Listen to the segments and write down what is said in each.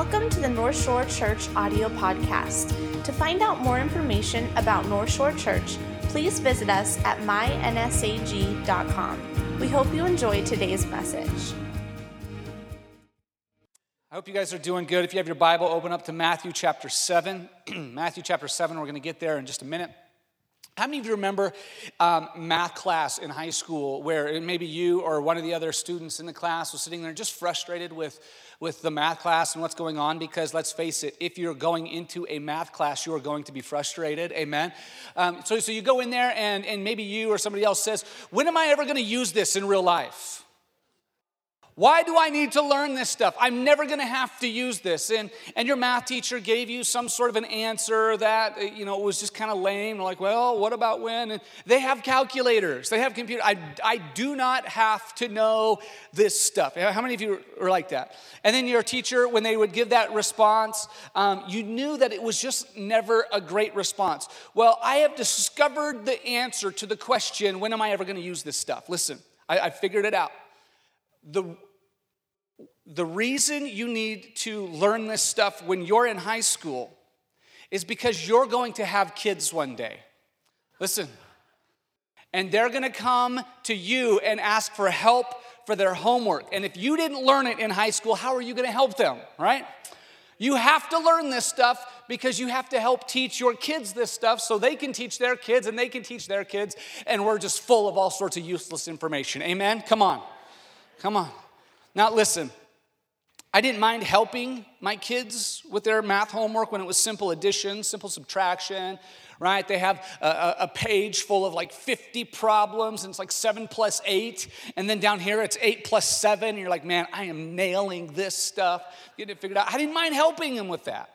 Welcome to the North Shore Church audio podcast. To find out more information about North Shore Church, please visit us at mynsag.com. We hope you enjoy today's message. I hope you guys are doing good. If you have your Bible, open up to Matthew chapter 7. Matthew chapter 7, we're going to get there in just a minute. How many of you remember um, math class in high school where maybe you or one of the other students in the class was sitting there just frustrated with, with the math class and what's going on? Because let's face it, if you're going into a math class, you are going to be frustrated. Amen. Um, so, so you go in there and, and maybe you or somebody else says, When am I ever going to use this in real life? Why do I need to learn this stuff? I'm never going to have to use this. And, and your math teacher gave you some sort of an answer that, uh, you know, was just kind of lame. Like, well, what about when? And they have calculators. They have computers. I, I do not have to know this stuff. How many of you are like that? And then your teacher, when they would give that response, um, you knew that it was just never a great response. Well, I have discovered the answer to the question, when am I ever going to use this stuff? Listen, I, I figured it out. The the reason you need to learn this stuff when you're in high school is because you're going to have kids one day. Listen, and they're gonna come to you and ask for help for their homework. And if you didn't learn it in high school, how are you gonna help them, right? You have to learn this stuff because you have to help teach your kids this stuff so they can teach their kids and they can teach their kids, and we're just full of all sorts of useless information. Amen? Come on. Come on. Now, listen, I didn't mind helping my kids with their math homework when it was simple addition, simple subtraction, right? They have a, a, page full of like 50 problems, and it's like seven plus eight. And then down here, it's eight plus seven. And you're like, man, I am nailing this stuff, getting it figured out. I didn't mind helping them with that.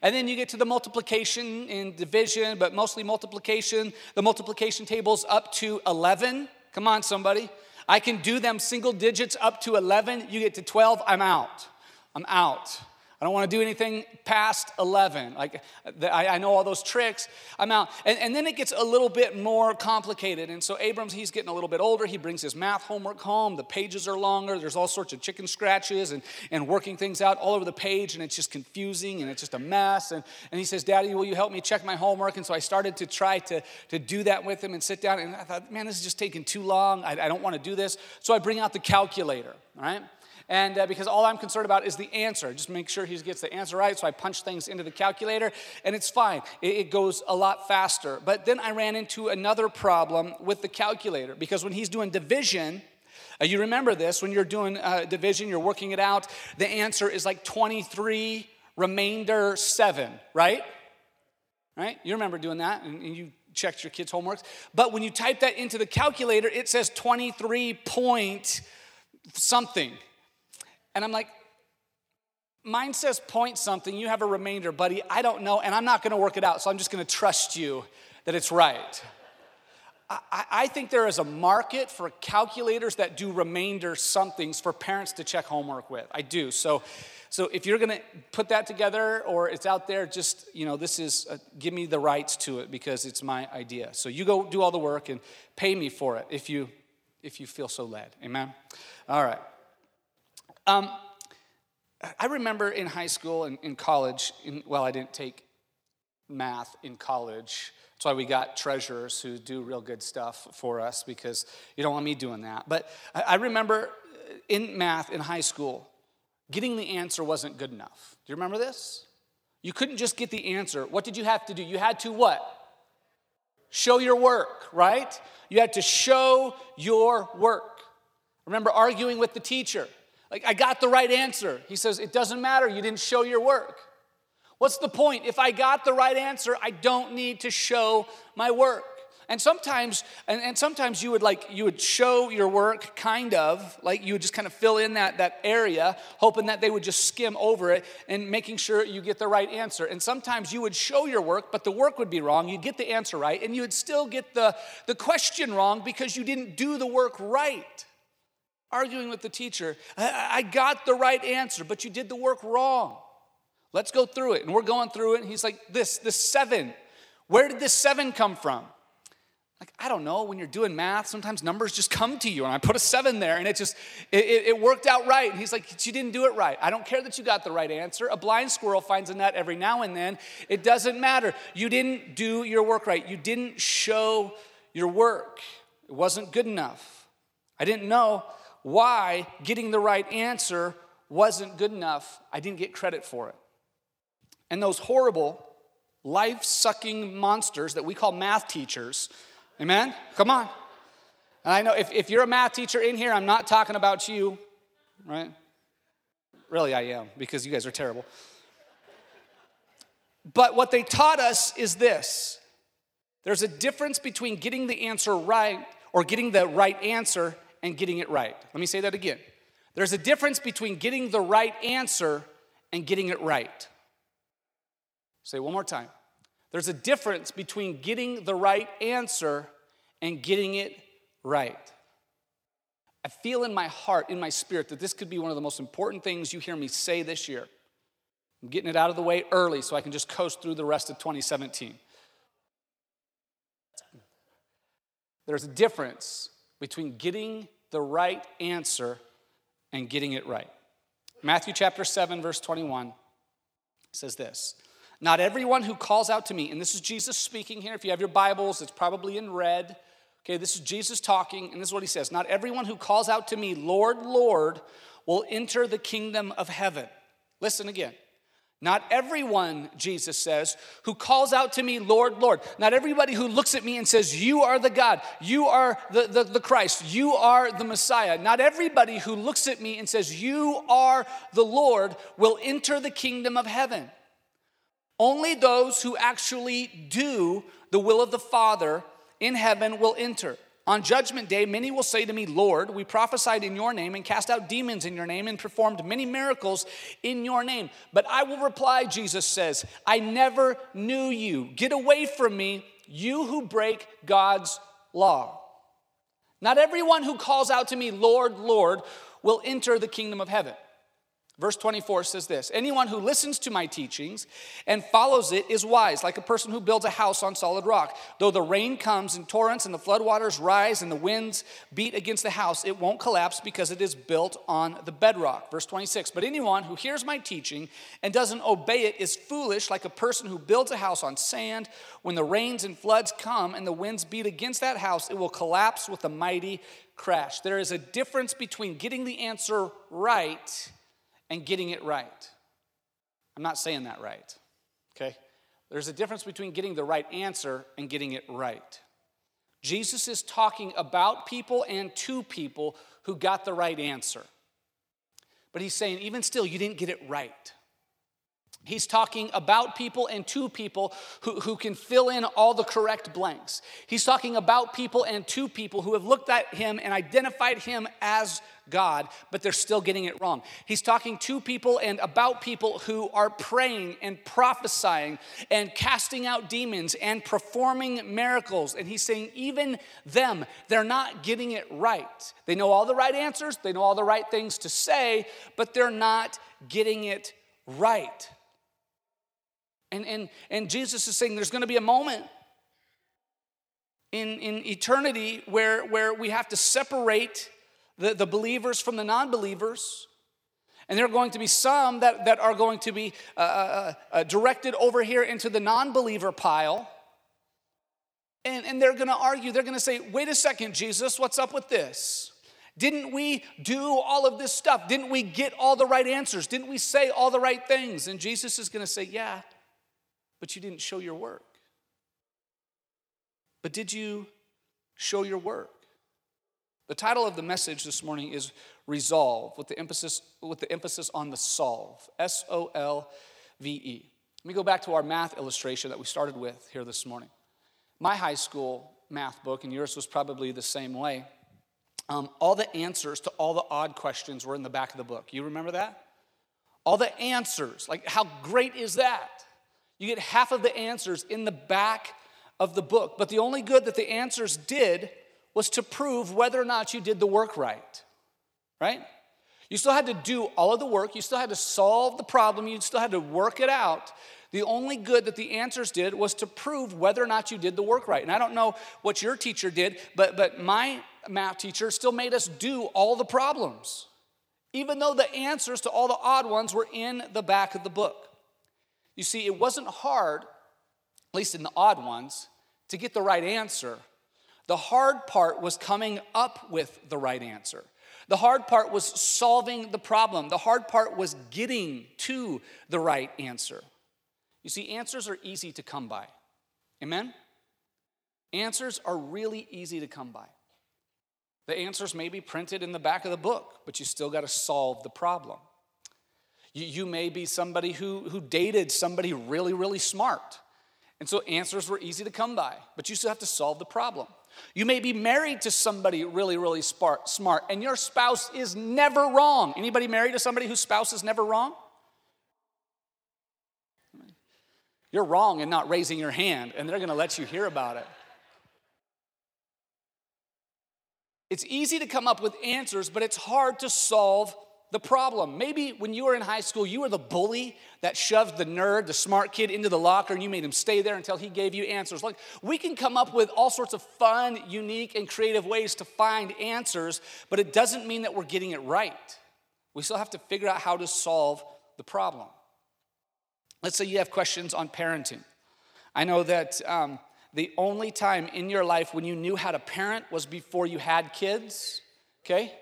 And then you get to the multiplication and division, but mostly multiplication. The multiplication table's up to 11. Come on, somebody. I can do them single digits up to 11. You get to 12, I'm out. I'm out. I don't want to do anything past 11. Like, I, know all those tricks. I'm out. And, and then it gets a little bit more complicated. And so Abrams, he's getting a little bit older. He brings his math homework home. The pages are longer. There's all sorts of chicken scratches and, and working things out all over the page. And it's just confusing and it's just a mess. And, and he says, Daddy, will you help me check my homework? And so I started to try to, to do that with him and sit down. And I thought, man, this is just taking too long. I, I don't want to do this. So I bring out the calculator, all right? And uh, because all I'm concerned about is the answer, just make sure he gets the answer right. So I punch things into the calculator and it's fine. It, it goes a lot faster. But then I ran into another problem with the calculator because when he's doing division, uh, you remember this when you're doing uh, division, you're working it out, the answer is like 23 remainder 7, right? Right? You remember doing that and, and you checked your kids' homeworks. But when you type that into the calculator, it says 23 point something. And I'm like, mine says point something, you have a remainder, buddy. I don't know, and I'm not gonna work it out, so I'm just gonna trust you that it's right. I, I think there is a market for calculators that do remainder somethings for parents to check homework with. I do. So, so if you're going to put that together or it's out there, just you know, this is a, give me the rights to it because it's my idea. So you go do all the work and pay me for it if you if you feel so led. Amen. All right. Um, I remember in high school and in college, in, well, I didn't take math in college. That's why we got treasurers who do real good stuff for us because you don't want me doing that. But I remember in math in high school, getting the answer wasn't good enough. Do you remember this? You couldn't just get the answer. What did you have to do? You had to what? Show your work, right? You had to show your work. remember arguing with the teacher. Like, I got the right answer. He says, It doesn't matter. You didn't show your work. What's the point? If I got the right answer, I don't need to show my work. And sometimes, and, and, sometimes you would like, you would show your work kind of, like you would just kind of fill in that, that area, hoping that they would just skim over it and making sure you get the right answer. And sometimes you would show your work, but the work would be wrong. You'd get the answer right, and you would still get the, the question wrong because you didn't do the work right arguing with the teacher. I, I got the right answer, but you did the work wrong. Let's go through it. And we're going through it, and he's like, This, this seven. Where did this seven come from? Like, I don't know, when you're doing math, sometimes numbers just come to you, and I put a seven there, and it just, it, it, worked out right. And he's like, You didn't do it right. I don't care that you got the right answer. A blind squirrel finds a nut every now and then. It doesn't matter. You didn't do your work right. You didn't show your work. It wasn't good enough. I didn't know why getting the right answer wasn't good enough. I didn't get credit for it. And those horrible, life sucking monsters that we call math teachers Amen? Come on. And I know if, if you're a math teacher in here, I'm not talking about you, right? Really, I am, because you guys are terrible. But what they taught us is this there's a difference between getting the answer right or getting the right answer and getting it right. Let me say that again. There's a difference between getting the right answer and getting it right. Say one more time. There's a difference between getting the right answer and getting it right. I feel in my heart, in my spirit, that this could be one of the most important things you hear me say this year. I'm getting it out of the way early so I can just coast through the rest of 2017. There's a difference between getting the right answer and getting it right. Matthew chapter 7, verse 21 says this not everyone who calls out to me, and this is Jesus speaking here. If you have your Bibles, it's probably in red. Okay, this is Jesus talking, and this is what he says Not everyone who calls out to me, Lord, Lord, will enter the kingdom of heaven. Listen again. Not everyone, Jesus says, who calls out to me, Lord, Lord. Not everybody who looks at me and says, You are the God, you are the, the, the, Christ, you are the Messiah. Not everybody who looks at me and says, You are the Lord will enter the kingdom of heaven. Only those who actually do the will of the Father in heaven will enter. On judgment day, many will say to me, Lord, we prophesied in your name and cast out demons in your name and performed many miracles in your name. But I will reply, Jesus says, I never knew you. Get away from me, you who break God's law. Not everyone who calls out to me, Lord, Lord, will enter the kingdom of heaven. Verse 24 says this Anyone who listens to my teachings and follows it is wise, like a person who builds a house on solid rock. Though the rain comes in torrents and the floodwaters rise and the winds beat against the house, it won't collapse because it is built on the bedrock. Verse 26 But anyone who hears my teaching and doesn't obey it is foolish, like a person who builds a house on sand. When the rains and floods come and the winds beat against that house, it will collapse with a mighty crash. There is a difference between getting the answer right and getting it right. I'm not saying that right, okay? There's a difference between getting the right answer and getting it right. Jesus is talking about people and to people who got the right answer. But he's saying, even still, you didn't get it right. He's talking about people and to people who, who can fill in all the correct blanks. He's talking about people and to people who have looked at him and identified him as God, but they're still getting it wrong. He's talking to people and about people who are praying and prophesying and casting out demons and performing miracles. And he's saying, even them, they're not getting it right. They know all the right answers, they know all the right things to say, but they're not getting it right. And, and, and Jesus is saying there's going to be a moment in, in eternity where, where we have to separate the, the believers from the non believers. And there are going to be some that, that are going to be uh, uh, uh, uh directed over here into the non believer pile. And, and they're going to argue, they're going to say, wait a second, Jesus, what's up with this? Didn't we do all of this stuff? Didn't we get all the right answers? Didn't we say all the right things? And Jesus is going to say, yeah, but you didn't show your work. But did you show your work? The title of the message this morning is Resolve, with the emphasis, with the emphasis on the solve. S O L V E. Let me go back to our math illustration that we started with here this morning. My high school math book, and yours was probably the same way, um, all the answers to all the odd questions were in the back of the book. You remember that? All the answers. Like, how great is that? You get half of the answers in the back of the book. But the only good that the answers did was to prove whether or not you did the work right. Right? You still had to do all of the work, you still had to solve the problem, you still had to work it out. The only good that the answers did was to prove whether or not you did the work right. And I don't know what your teacher did, but, but my math teacher still made us do all the problems, even though the answers to all the odd ones were in the back of the book. You see, it wasn't hard, at least in the odd ones, to get the right answer. The hard part was coming up with the right answer. The hard part was solving the problem. The hard part was getting to the right answer. You see, answers are easy to come by. Amen? Answers are really easy to come by. The answers may be printed in the back of the book, but you still got to solve the problem. You, you may be somebody who, who dated somebody really, really smart. And so answers were easy to come by, but you still have to solve the problem. You may be married to somebody really, really smart, smart, and your spouse is never wrong. Anybody married to somebody whose spouse is never wrong? You're wrong in not raising your hand, and they're going to let you hear about it. It's easy to come up with answers, but it's hard to solve the problem. Maybe when you were in high school, you were the bully that shoved the nerd, the smart kid, into the locker and you made him stay there until he gave you answers. Like, we can come up with all sorts of fun, unique, and creative ways to find answers, but it doesn't mean that we're getting it right. We still have to figure out how to solve the problem. Let's say you have questions on parenting. I know that um, the only time in your life when you knew how to parent was before you had kids, okay?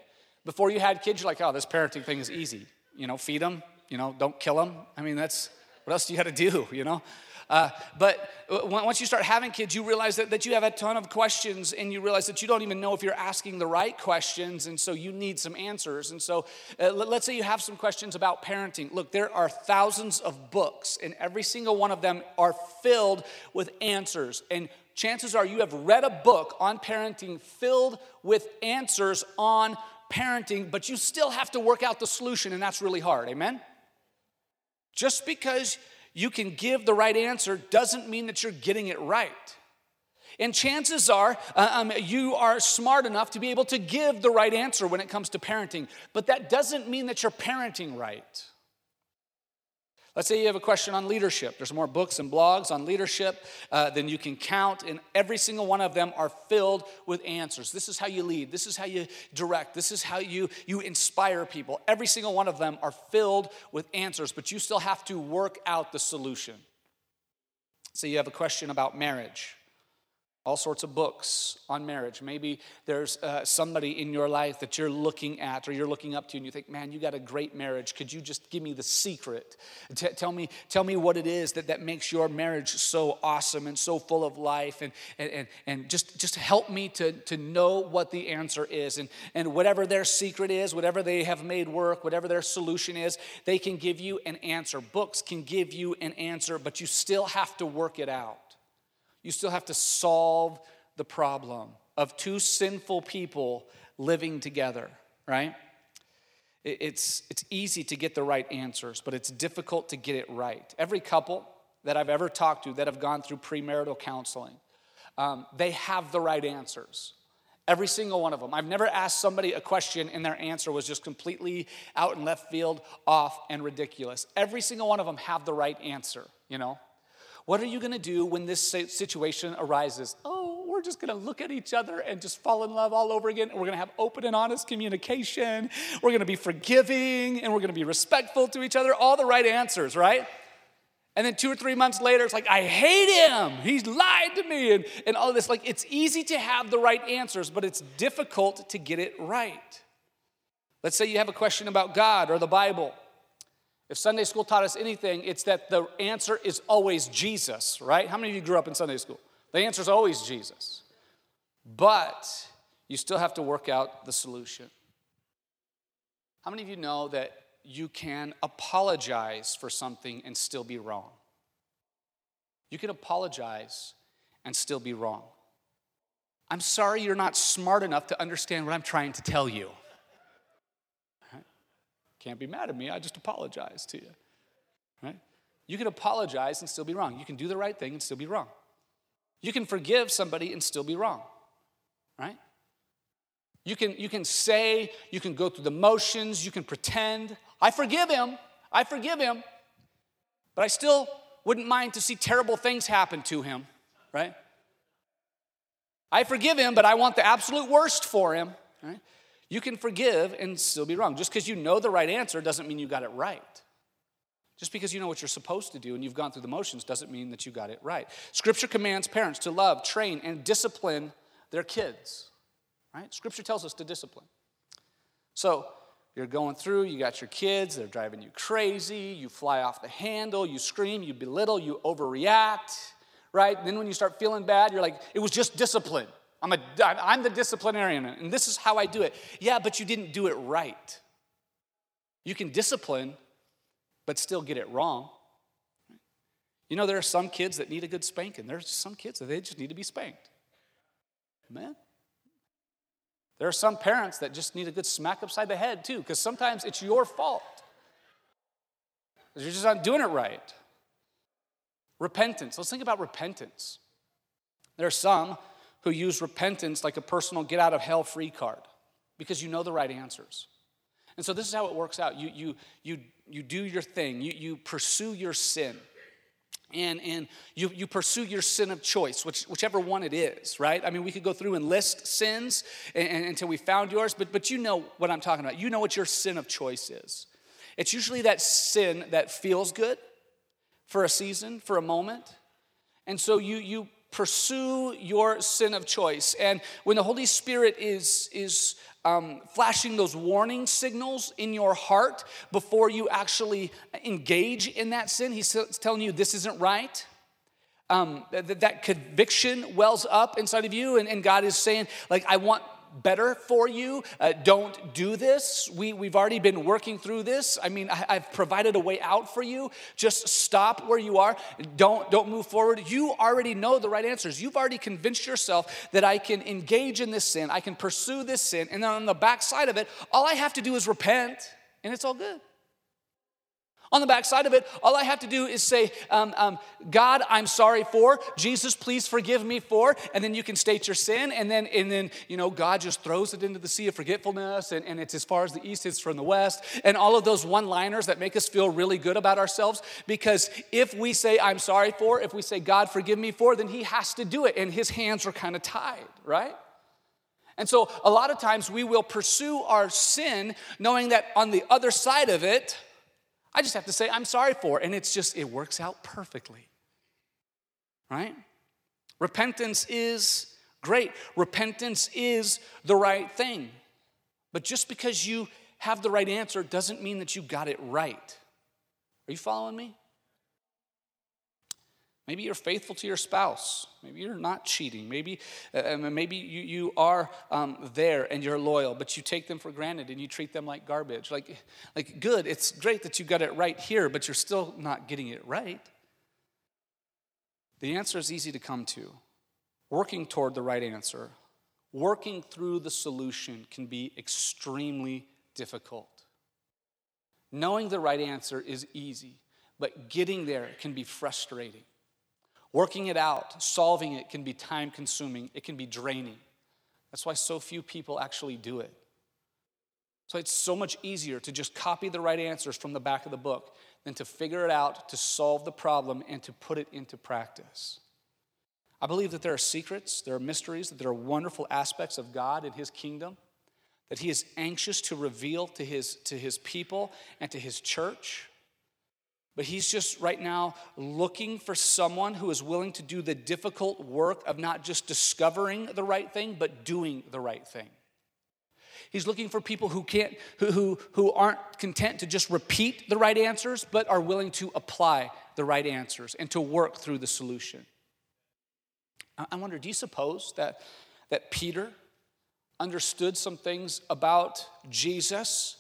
Before you had kids, you're like, oh, this parenting thing is easy. You know, feed them, you know, don't kill them. I mean, that's what else do you got to do, you know? Uh, but once you start having kids, you realize that, that you have a ton of questions and you realize that you don't even know if you're asking the right questions. And so you need some answers. And so uh, let's say you have some questions about parenting. Look, there are thousands of books, and every single one of them are filled with answers. And chances are you have read a book on parenting filled with answers on parenting, but you still have to work out the solution, and that's really hard. Amen? Just because you can give the right answer doesn't mean that you're getting it right. And chances are uh, um, you are smart enough to be able to give the right answer when it comes to parenting, but that doesn't mean that you're parenting right. Let's say you have a question on leadership. There's more books and blogs on leadership uh, than you can count, and every single one of them are filled with answers. This is how you lead. This is how you direct. This is how you, you inspire people. Every single one of them are filled with answers, but you still have to work out the solution. So you have a question about marriage all sorts of books on marriage. Maybe there's uh, somebody in your life that you're looking at or you're looking up to, and you think, man, you got a great marriage. Could you just give me the secret? T- tell, me, tell me what it is that, that makes your marriage so awesome and so full of life, and, and, and, and just, just help me to, to know what the answer is. And, and whatever their secret is, whatever they have made work, whatever their solution is, they can give you an answer. Books can give you an answer, but you still have to work it out you still have to solve the problem of two sinful people living together, right? It's, it's easy to get the right answers, but it's difficult to get it right. Every couple that I've ever talked to that have gone through premarital counseling, um, they have the right answers. Every single one of them. I've never asked somebody a question and their answer was just completely out in left field, off, and ridiculous. Every single one of them have the right answer, you know? What are you going to do when this situation arises? Oh, we're just going to look at each other and just fall in love all over again. And we're going to have open and honest communication. We're going to be forgiving and we're going to be respectful to each other. All the right answers, right? And then two or three months later, it's like, I hate him. He's lied to me. And, and all this. Like, it's easy to have the right answers, but it's difficult to get it right. Let's say you have a question about God or the Bible. If Sunday school taught us anything, it's that the answer is always Jesus, right? How many of you grew up in Sunday school? The answer is always Jesus. But you still have to work out the solution. How many of you know that you can apologize for something and still be wrong? You can apologize and still be wrong. I'm sorry you're not smart enough to understand what I'm trying to tell you. Can't be mad at me. I just apologize to you. Right? You can apologize and still be wrong. You can do the right thing and still be wrong. You can forgive somebody and still be wrong. Right? You can, you can say, you can go through the motions, you can pretend. I forgive him, I forgive him, but I still wouldn't mind to see terrible things happen to him, right? I forgive him, but I want the absolute worst for him, right? You can forgive and still be wrong. Just because you know the right answer doesn't mean you got it right. Just because you know what you're supposed to do and you've gone through the motions doesn't mean that you got it right. Scripture commands parents to love, train, and discipline their kids. Right? Scripture tells us to discipline. So you're going through, you got your kids, they're driving you crazy, you fly off the handle, you scream, you belittle, you overreact, right? And then when you start feeling bad, you're like, it was just discipline. I'm, a, I'm the disciplinarian, and this is how I do it. Yeah, but you didn't do it right. You can discipline, but still get it wrong. You know, there are some kids that need a good spanking. There's some kids that they just need to be spanked. Amen? There are some parents that just need a good smack upside the head, too, because sometimes it's your fault. You're just not doing it right. Repentance. Let's think about repentance. There are some who use repentance like a personal get out of hell free card because you know the right answers. And so this is how it works out. You, you, you, you do your thing, you, you pursue your sin and, and you, you pursue your sin of choice, which, whichever one it is, right? I mean, we could go through and list sins and, and, until we found yours, but, but you know what I'm talking about. You know what your sin of choice is. It's usually that sin that feels good for a season, for a moment. And so you, you pursue your sin of choice. And when the Holy Spirit is, is um, flashing those warning signals in your heart before you actually engage in that sin. He's telling you this isn't right. Um, that, that conviction wells up inside of you, and, and God is saying, like, I want better for you. Uh, don't do this. We, we've already been working through this. I mean, I, I've provided a way out for you. Just stop where you are. Don't, don't move forward. You already know the right answers. You've already convinced yourself that I can engage in this sin, I can pursue this sin, and then on the backside of it, all I have to do is repent, and it's all good. On the backside of it, all I have to do is say, um, um, God, I'm sorry for. Jesus, please forgive me for. And then you can state your sin. And then, and then you know, God just throws it into the sea of forgetfulness. And, and it's as far as the east is from the west. And all of those one liners that make us feel really good about ourselves. Because if we say, I'm sorry for, if we say, God, forgive me for, then He has to do it. And His hands are kind of tied, right? And so a lot of times we will pursue our sin knowing that on the other side of it, I just have to say, I'm sorry for. It. And it's just, it works out perfectly. Right? Repentance is great. Repentance is the right thing. But just because you have the right answer doesn't mean that you got it right. Are you following me? Maybe you're faithful to your spouse. Maybe you're not cheating. Maybe, uh, maybe you, you are um, there and you're loyal, but you take them for granted and you treat them like garbage. Like, like, good, it's great that you got it right here, but you're still not getting it right. The answer is easy to come to. Working toward the right answer, working through the solution can be extremely difficult. Knowing the right answer is easy, but getting there can be frustrating. Working it out, solving it can be time consuming, it can be draining. That's why so few people actually do it. So it's so much easier to just copy the right answers from the back of the book than to figure it out, to solve the problem, and to put it into practice. I believe that there are secrets, there are mysteries, that there are wonderful aspects of God and His kingdom that He is anxious to reveal to His, to his people and to His church. But he's just right now looking for someone who is willing to do the difficult work of not just discovering the right thing, but doing the right thing. He's looking for people who can't, who, who, who aren't content to just repeat the right answers, but are willing to apply the right answers and to work through the solution. I wonder, do you suppose that, that Peter understood some things about Jesus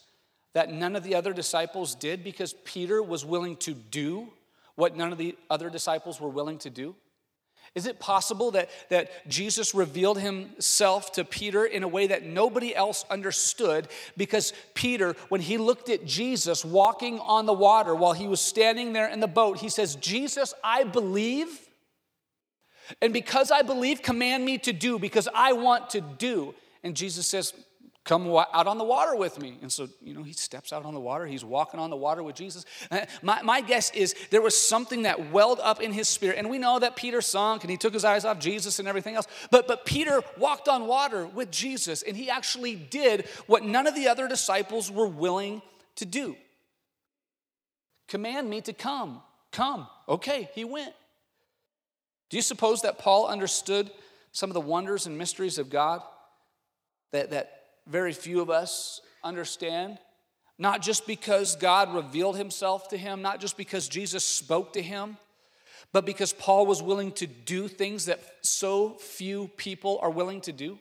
that none of the other disciples did because Peter was willing to do what none of the other disciples were willing to do? Is it possible that, that Jesus revealed himself to Peter in a way that nobody else understood? Because Peter, when he looked at Jesus walking on the water while he was standing there in the boat, he says, Jesus, I believe. And because I believe, command me to do, because I want to do. And Jesus says, Come out on the water with me. And so, you know, he steps out on the water. He's walking on the water with Jesus. Uh, my, my guess is there was something that welled up in his spirit. And we know that Peter sunk and he took his eyes off Jesus and everything else. But, but Peter walked on water with Jesus and he actually did what none of the other disciples were willing to do command me to come. Come. Okay, he went. Do you suppose that Paul understood some of the wonders and mysteries of God that, that very few of us understand. Not just because God revealed himself to him, not just because Jesus spoke to him, but because Paul was willing to do things that so few people are willing to do.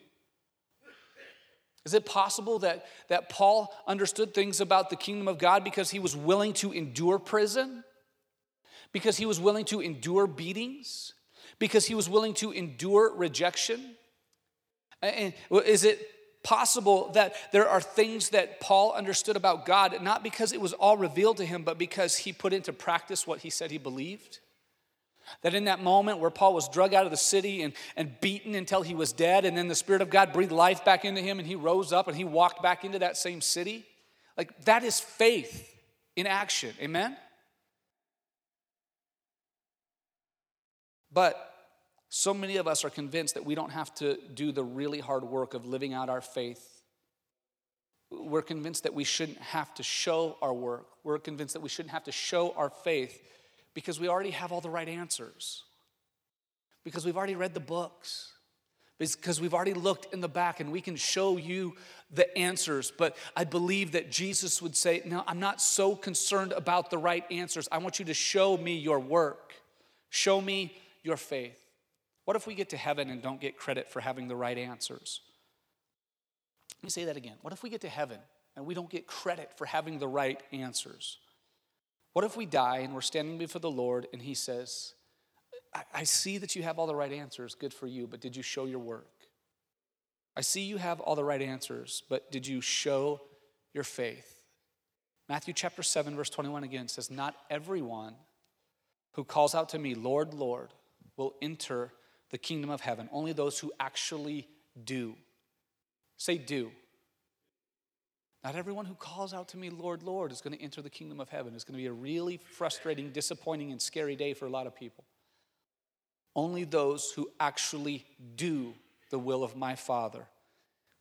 Is it possible that, that Paul understood things about the kingdom of God because he was willing to endure prison? Because he was willing to endure beatings? Because he was willing to endure rejection? And is it possible that there are things that Paul understood about God, not because it was all revealed to him, but because he put into practice what he said he believed. That in that moment where Paul was drug out of the city and, and beaten until he was dead, and then the Spirit of God breathed life back into him and he rose up and he walked back into that same city, like that is faith in action. Amen? But so many of us are convinced that we don't have to do the really hard work of living out our faith. We're convinced that we shouldn't have to show our work. We're convinced that we shouldn't have to show our faith because we already have all the right answers. Because we've already read the books. Because we've already looked in the back and we can show you the answers. But I believe that Jesus would say, No, I'm not so concerned about the right answers. I want you to show me your work, show me your faith. What if we get to heaven and don't get credit for having the right answers? Let me say that again. What if we get to heaven and we don't get credit for having the right answers? What if we die and we're standing before the Lord and He says, I, I see that you have all the right answers, good for you, but did you show your work? I see you have all the right answers, but did you show your faith? Matthew chapter 7, verse 21 again says, Not everyone who calls out to me, Lord, Lord, will enter the kingdom of heaven. Only those who actually do. Say, do. Not everyone who calls out to me, Lord, Lord, is going to enter the kingdom of heaven. It's going to be a really frustrating, disappointing, and scary day for a lot of people. Only those who actually do the will of my Father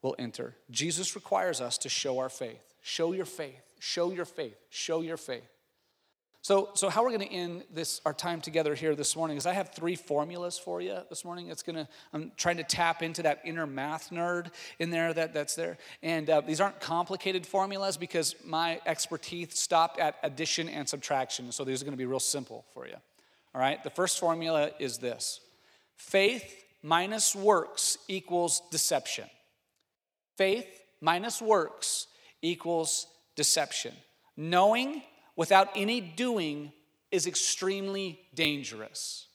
will enter. Jesus requires us to show our faith. Show your faith. Show your faith. Show your faith. So, so how we're going to end this our time together here this morning is I have three formulas for you this morning. It's going to I'm trying to tap into that inner math nerd in there that, that's there, and uh, these aren't complicated formulas because my expertise stopped at addition and subtraction. So these are going to be real simple for you. All right. The first formula is this: faith minus works equals deception. Faith minus works equals deception. Knowing without any doing is extremely dangerous.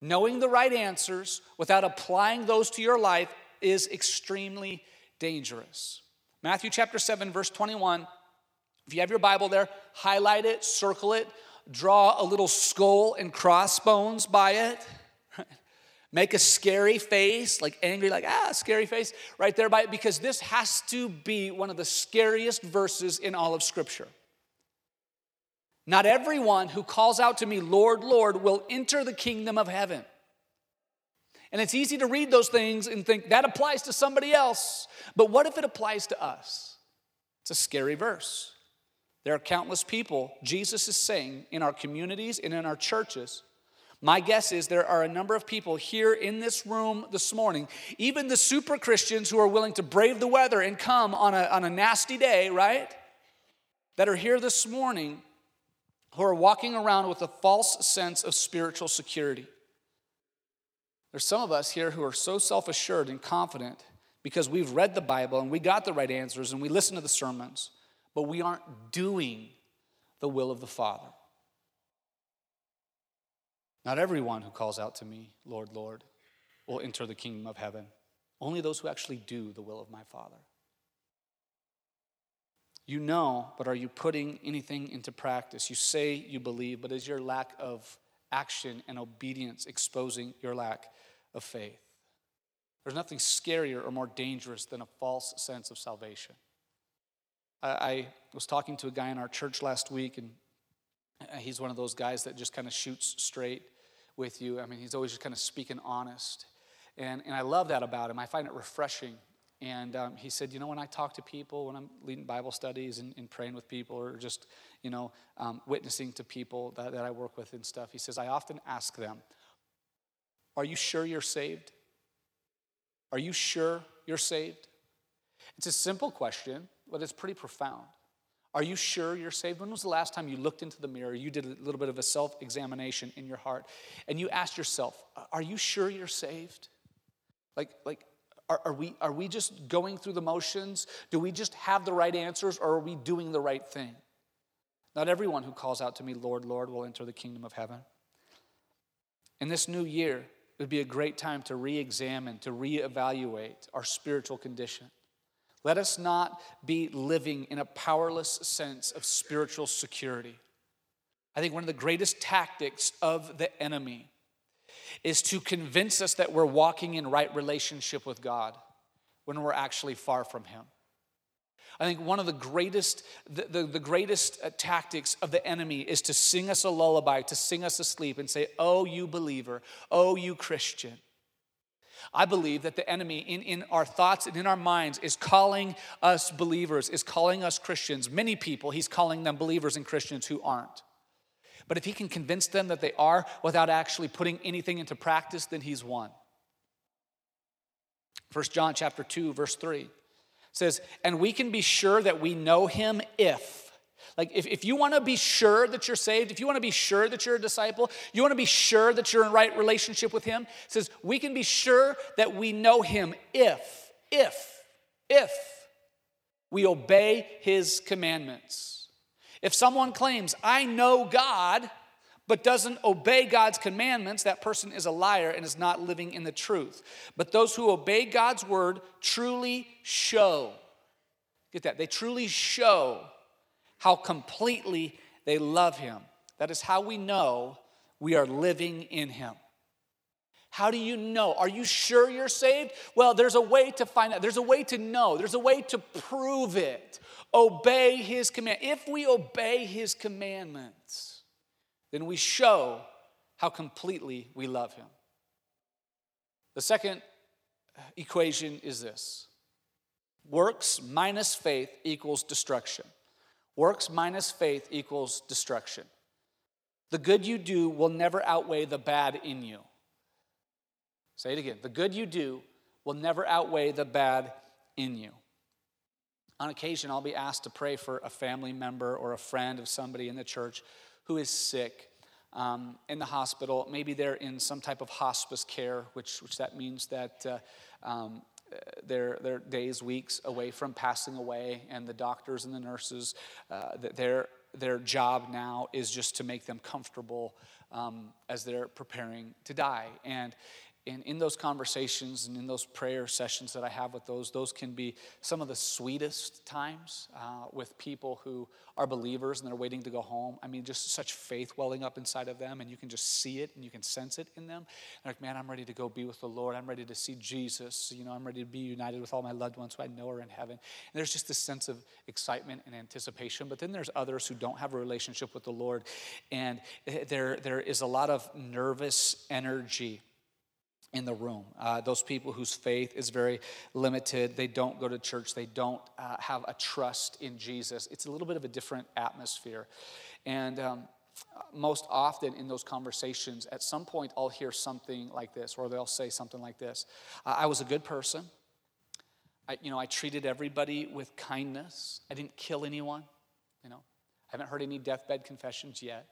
Knowing the right answers without applying those to your life is extremely dangerous. Matthew chapter 7, verse 21. If you have your Bible there, highlight it, circle it, draw a little skull and crossbones by it. Make a scary face, like angry, like, ah, scary face, right there by it, because this has to be one of the scariest verses in all of Scripture. Not everyone who calls out to me, Lord, Lord, will enter the kingdom of heaven. And it's easy to read those things and think that applies to somebody else. But what if it applies to us? It's a scary verse. There are countless people, Jesus is saying, in our communities and in our churches. My guess is there are a number of people here in this room this morning, even the super Christians who are willing to brave the weather and come on a, on a nasty day, right? That are here this morning who are walking around with a false sense of spiritual security. There's some of us here who are so self assured and confident because we've read the Bible and we got the right answers and we listen to the sermons, but we aren't doing the will of the Father. Not everyone who calls out to me, Lord, Lord, will enter the kingdom of heaven. Only those who actually do the will of my Father. You know, but are you putting anything into practice? You say you believe, but is your lack of action and obedience exposing your lack of faith? There's nothing scarier or more dangerous than a false sense of salvation. I, I was talking to a guy in our church last week, and uh, he's one of those guys that just kind of shoots straight with you. I mean, he's always just kind of speaking honest. And, and I love that about him. I find it refreshing. And um, he said, you know, when I talk to people, when I'm leading Bible studies and, and praying with people, or just, you know, um, witnessing to people that, that I work with and stuff, he says, I often ask them, Are you sure you're saved? Are you sure you're saved? It's a simple question, but it's pretty profound. Are you sure you're saved? When was the last time you looked into the mirror, you did a little bit of a self examination in your heart, and you asked yourself, Are you sure you're saved? Like, like are, are, we, are we just going through the motions? Do we just have the right answers, or are we doing the right thing? Not everyone who calls out to me, Lord, Lord, will enter the kingdom of heaven. In this new year, it would be a great time to re examine, to re evaluate our spiritual condition. Let us not be living in a powerless sense of spiritual security. I think one of the greatest tactics of the enemy is to convince us that we're walking in right relationship with God when we're actually far from Him. I think one of the greatest, the, the, the, greatest uh, tactics of the enemy is to sing us a lullaby, to sing us asleep and say, Oh, you believer, oh, you Christian. I believe that the enemy in, in our thoughts and in our minds is calling us believers, is calling us Christians. Many people, he's calling them believers and Christians who aren't. But if he can convince them that they are without actually putting anything into practice, then he's won. 1 John chapter 2, verse 3 says, And we can be sure that we know him if like, if, if you want to be sure that you're saved, if you want to be sure that you're a disciple, you want to be sure that you're in right relationship with Him, says we can be sure that we know Him if, if, if we obey His commandments. If someone claims, I know God, but doesn't obey God's commandments, that person is a liar and is not living in the truth. But those who obey God's word truly show, get that, they truly show how completely they love him. That is how we know we are living in him. How do you know? Are you sure you're saved? Well, there's a way to find out. There's a way to know. There's a way to prove it. Obey his command. If we obey his commandments, then we show how completely we love him. The second equation is this works minus faith equals destruction. Works minus faith equals destruction. The good you do will never outweigh the bad in you. Say it again. The good you do will never outweigh the bad in you. On occasion, I'll be asked to pray for a family member or a friend of somebody in the church who is sick um, in the hospital. Maybe they're in some type of hospice care, which, which that means that uh, um, they're, they're days, weeks away from passing away, and the doctors and the nurses, uh, their, their job now is just to make them comfortable um, as they're preparing to die. And and in those conversations and in those prayer sessions that I have with those, those can be some of the sweetest times uh, with people who are believers and they're waiting to go home. I mean, just such faith welling up inside of them, and you can just see it and you can sense it in them. They're like, man, I'm ready to go be with the Lord. I'm ready to see Jesus. You know, I'm ready to be united with all my loved ones who I know are in heaven. And there's just this sense of excitement and anticipation. But then there's others who don't have a relationship with the Lord, and eh, there, there is a lot of nervous energy in the room. Uh, those people whose faith is very limited, they don't go to church, they don't uh, have a trust in Jesus. It's a little bit of a different atmosphere. And um, most often in those conversations, at some point, I'll hear something like this, or they'll say something like this I was a good person. I, you know, I treated everybody with kindness. I didn't kill anyone. You know, I haven't heard any deathbed confessions yet.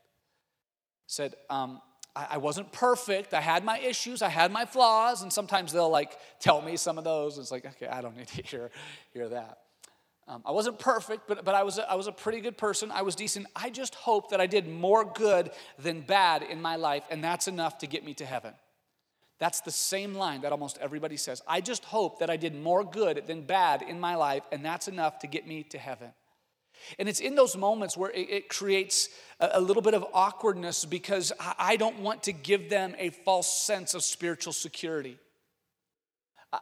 Said, um, I wasn't perfect. I had my issues. I had my flaws. And sometimes they'll like tell me some of those. It's like, okay, I don't need to hear, hear that. Um, I wasn't perfect, but, but I, was a, I was a pretty good person. I was decent. I just hope that I did more good than bad in my life, and that's enough to get me to heaven. That's the same line that almost everybody says. I just hope that I did more good than bad in my life, and that's enough to get me to heaven. And it's in those moments where it, it creates a, a, little bit of awkwardness because I, I don't want to give them a false sense of spiritual security.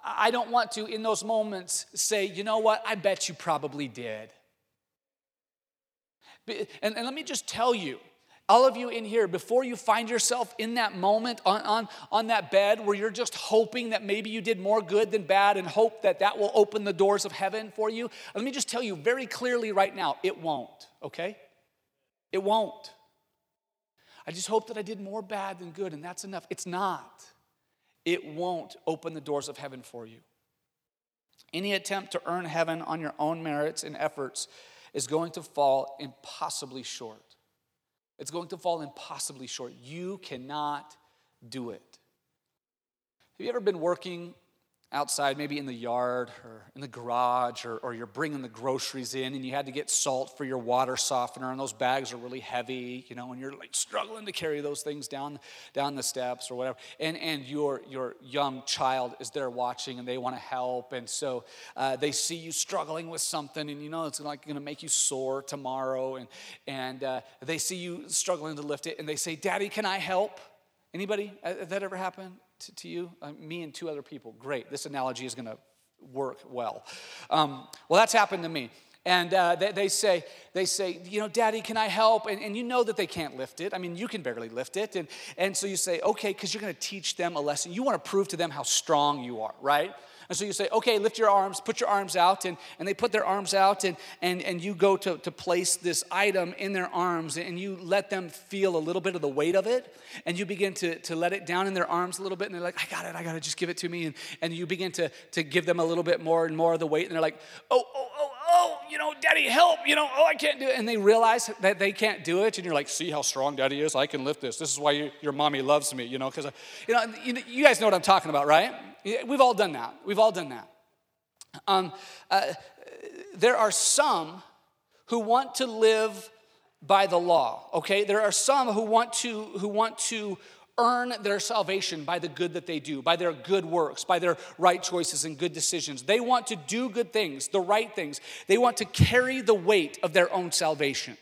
I don't want to, in those moments, say, you know what, I bet you probably did. And, and let me just tell you, all of you in here, before you find yourself in that moment on, on, on that bed where you're just hoping that maybe you did more good than bad and hope that that will open the doors of heaven for you, let me just tell you very clearly right now it won't, okay? It won't. I just hope that I did more bad than good and that's enough. It's not. It won't open the doors of heaven for you. Any attempt to earn heaven on your own merits and efforts is going to fall impossibly short. It's going to fall impossibly short. You cannot do it. Have you ever been working outside, maybe in the yard or in the garage, or, or you're bringing the groceries in and you had to get salt for your water softener, and those bags are really heavy, you know, and you're like struggling to carry those things down, down the steps or whatever. And, and your, your young child is there watching and they want to help. And so uh, they see you struggling with something, and you know it's like going to make you sore tomorrow. And, and uh, they see you struggling to lift it, and they say, Daddy, can I help? Anybody? Uh, that ever happened? To, to you? Uh, me and two other people. Great. This analogy is going to work well. Um, well, that's happened to me. And uh, they, they, say, they say, you know, Daddy, can I help? And, and you know that they can't lift it. I mean, you can barely lift it. And, and so you say, okay, because you're going to teach them a lesson. You want to prove to them how strong you are, right? And so you say, okay, lift your arms, put your arms out. And, and they put their arms out, and, and, and you go to, to place this item in their arms, and you let them feel a little bit of the weight of it. And you begin to, to let it down in their arms a little bit. And they're like, I got it, I got it, just give it to me. And, and you begin to, to give them a little bit more and more of the weight. And they're like, oh, oh, oh, oh, you know, daddy, help, you know, oh, I can't do it. And they realize that they can't do it. And you're like, see how strong daddy is? I can lift this. This is why you, your mommy loves me, you know, because, you know, you, you guys know what I'm talking about, right? We've all done that. We've all done that. Um, uh, there are some who want to live by the law okay there are some who want to who want to earn their salvation by the good that they do by their good works by their right choices and good decisions. They want to do good things the right things. They want to carry the weight of their own salvation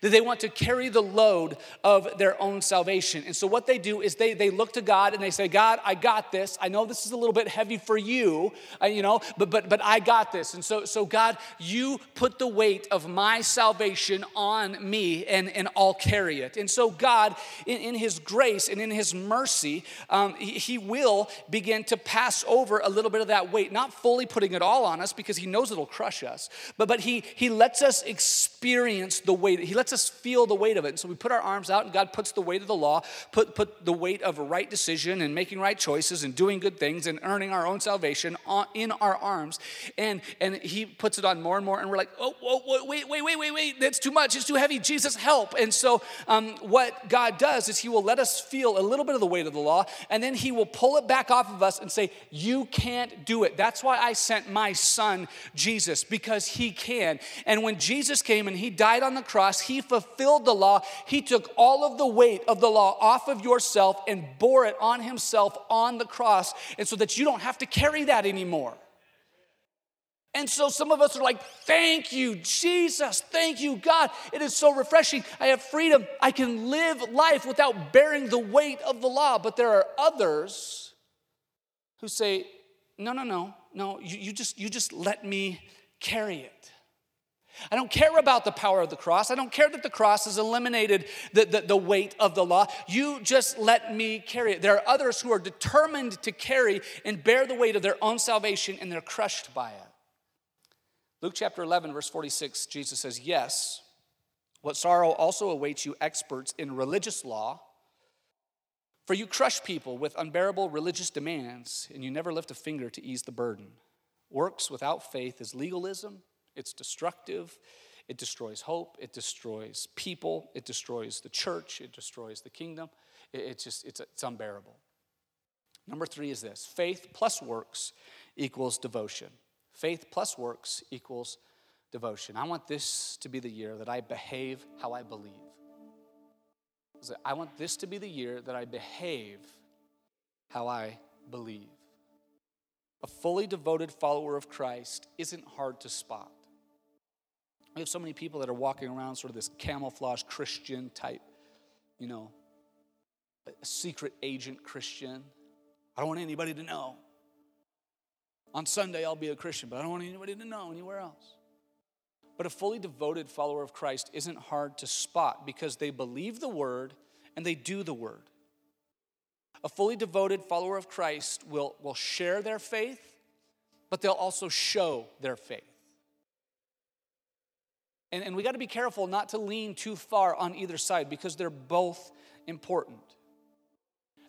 that they want to carry the load of their own salvation. And so what they do is they, they look to God and they say, God, I got this. I know this is a little bit heavy for you, uh, you know, but, but, but I got this. And so, so God, you put the weight of my salvation on me and, and I'll carry it. And so God, in, in his grace and in his mercy, um, he, he will begin to pass over a little bit of that weight, not fully putting it all on us because he knows it'll crush us, but, but he, he lets us experience the weight. He lets lets us feel the weight of it. And so we put our arms out, and God puts the weight of the law, put, put the weight of right decision and making right choices and doing good things and earning our own salvation on, in our arms. And, and He puts it on more and more, and we're like, oh, whoa, wait, wait, wait, wait, wait, that's too much, it's too heavy, Jesus, help. And so um, what God does is He will let us feel a little bit of the weight of the law, and then He will pull it back off of us and say, You can't do it. That's why I sent my son, Jesus, because He can. And when Jesus came and He died on the cross, He he fulfilled the law. He took all of the weight of the law off of yourself and bore it on himself on the cross, and so that you don't have to carry that anymore. And so some of us are like, Thank you, Jesus. Thank you, God. It is so refreshing. I have freedom. I can live life without bearing the weight of the law. But there are others who say, No, no, no, no, you, you just, you just let me carry it. I don't care about the power of the cross. I don't care that the cross has eliminated the, the, the, weight of the law. You just let me carry it. There are others who are determined to carry and bear the weight of their own salvation, and they're crushed by it. Luke chapter 11, verse 46, Jesus says, Yes, what sorrow also awaits you, experts in religious law. For you crush people with unbearable religious demands, and you never lift a finger to ease the burden. Works without faith is legalism it's destructive. It destroys hope. It destroys people. It destroys the church. It destroys the kingdom. It, it's just, it's, it's unbearable. Number three is this faith plus works equals devotion. Faith plus works equals devotion. I want this to be the year that I behave how I believe. I want this to be the year that I behave how I believe. A fully devoted follower of Christ isn't hard to spot. We have so many people that are walking around sort of this camouflage Christian type, you know, a secret agent Christian. I don't want anybody to know. On Sunday, I'll be a Christian, but I don't want anybody to know anywhere else. But a fully devoted follower of Christ isn't hard to spot because they believe the word and they do the word. A fully devoted follower of Christ will, will share their faith, but they'll also show their faith. And, and we got to be careful not to lean too far on either side because they're both important.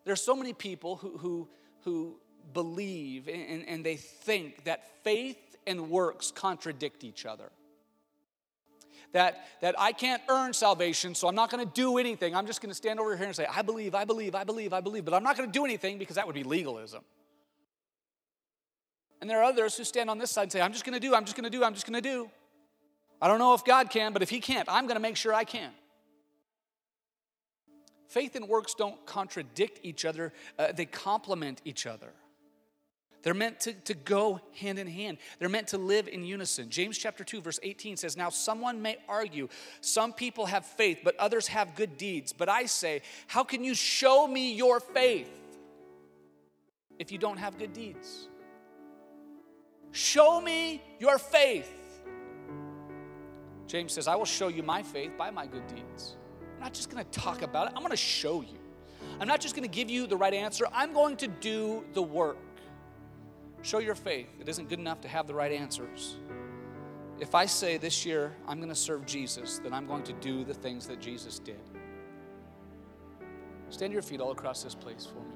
There's so many people who, who, who believe and, and they think that faith and works contradict each other. That, that I can't earn salvation, so I'm not going to do anything. I'm just going to stand over here and say, I believe, I believe, I believe, I believe, but I'm not going to do anything because that would be legalism. And there are others who stand on this side and say, I'm just going to do, I'm just going to do, I'm just going to do. I don't know if God can, but if He can't, I'm going to make sure I can. Faith and works don't contradict each other, uh, they complement each other. They're meant to, to go hand in hand. They're meant to live in unison. James chapter 2, verse 18 says, Now someone may argue, some people have faith, but others have good deeds. But I say, How can you show me your faith if you don't have good deeds? Show me your faith. James says, I will show you my faith by my good deeds. I'm not just going to talk about it, I'm going to show you. I'm not just going to give you the right answer, I'm going to do the work. Show your faith. It isn't good enough to have the right answers. If I say this year I'm going to serve Jesus, then I'm going to do the things that Jesus did. Stand your feet all across this place for me.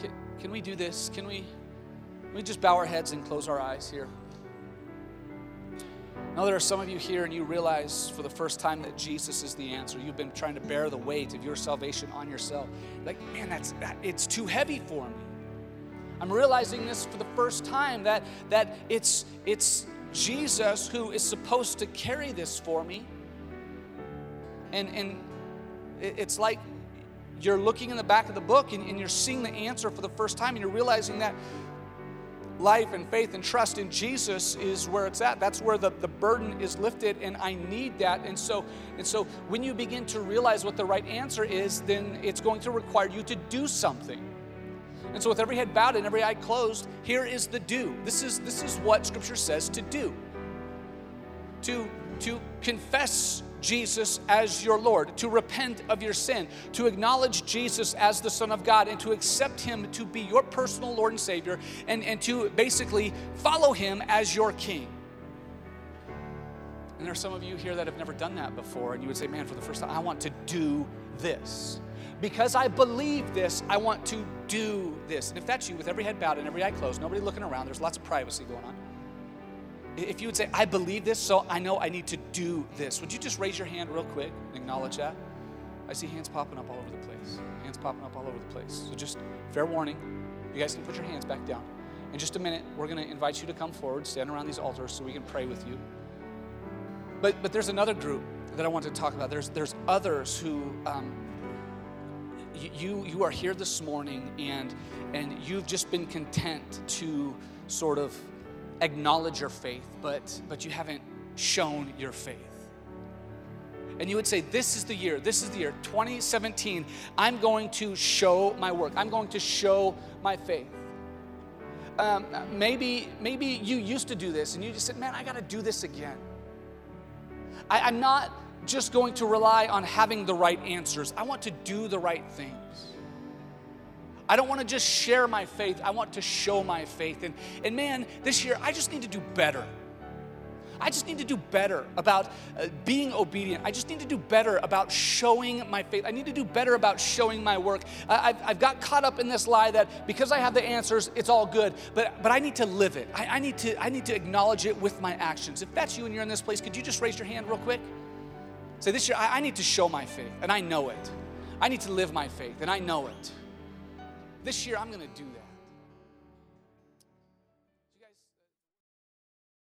Can, can we do this? Can we, can we just bow our heads and close our eyes here? Now, there are some of you here and you realize for the first time that Jesus is the answer. You've been trying to bear the weight of your salvation on yourself. Like, man, that's that, it's too heavy for me. I'm realizing this for the first time that, that it's, it's Jesus who is supposed to carry this for me. And, and it's like you're looking in the back of the book and, and you're seeing the answer for the first time and you're realizing that life and faith and trust in Jesus is where it's at. That's where the, the burden is lifted, and I need that. And so, and so when you begin to realize what the right answer is, then it's going to require you to do something. And so with every head bowed and every eye closed, here is the do. This is this is what scripture says to do. To to confess Jesus as your Lord, to repent of your sin, to acknowledge Jesus as the Son of God, and to accept Him to be your personal Lord and Savior, and, and to basically follow Him as your King. And there are some of you here that have never done that before, and you would say, Man, for the first time, I want to do this. Because I believe this, I want to do this. And if that's you, with every head bowed and every eye closed, nobody looking around, there's lots of privacy going on if you would say, I believe this, so I know I need to do this, would you just raise your hand real quick and acknowledge that? I see hands popping up all over the place. Hands popping up all over the place. So just fair warning, you guys can put your hands back down. In just a minute, we're going to invite you to come forward, stand around these altars so we can pray with you. But, but there's another group that I want to talk about. There's, there's others who um, you, you are here this morning and, and you've just been content to sort of acknowledge your faith, but, but you haven't shown your faith. And you would say, This is the year, this is the year, 2017, I'm going to show my work, I'm going to show my faith. Um, maybe, maybe you used to do this and you just said, Man, I got to do this again. I, I'm not just going to rely on having the right answers, I want to do the right things. I don't want to just share my faith, I want to show my faith. And, and man, this year, I just need to do better. I just need to do better about uh, being obedient. I just need to do better about showing my faith. I need to do better about showing my work. I, have I've got caught up in this lie that because I have the answers, it's all good. But, but I need to live it. I, I, need to, I need to acknowledge it with my actions. If that's you and you're in this place, could you just raise your hand real quick? Say, this year, I, I need to show my faith, and I know it. I need to live my faith, and I know it. This year, I'm going to do that.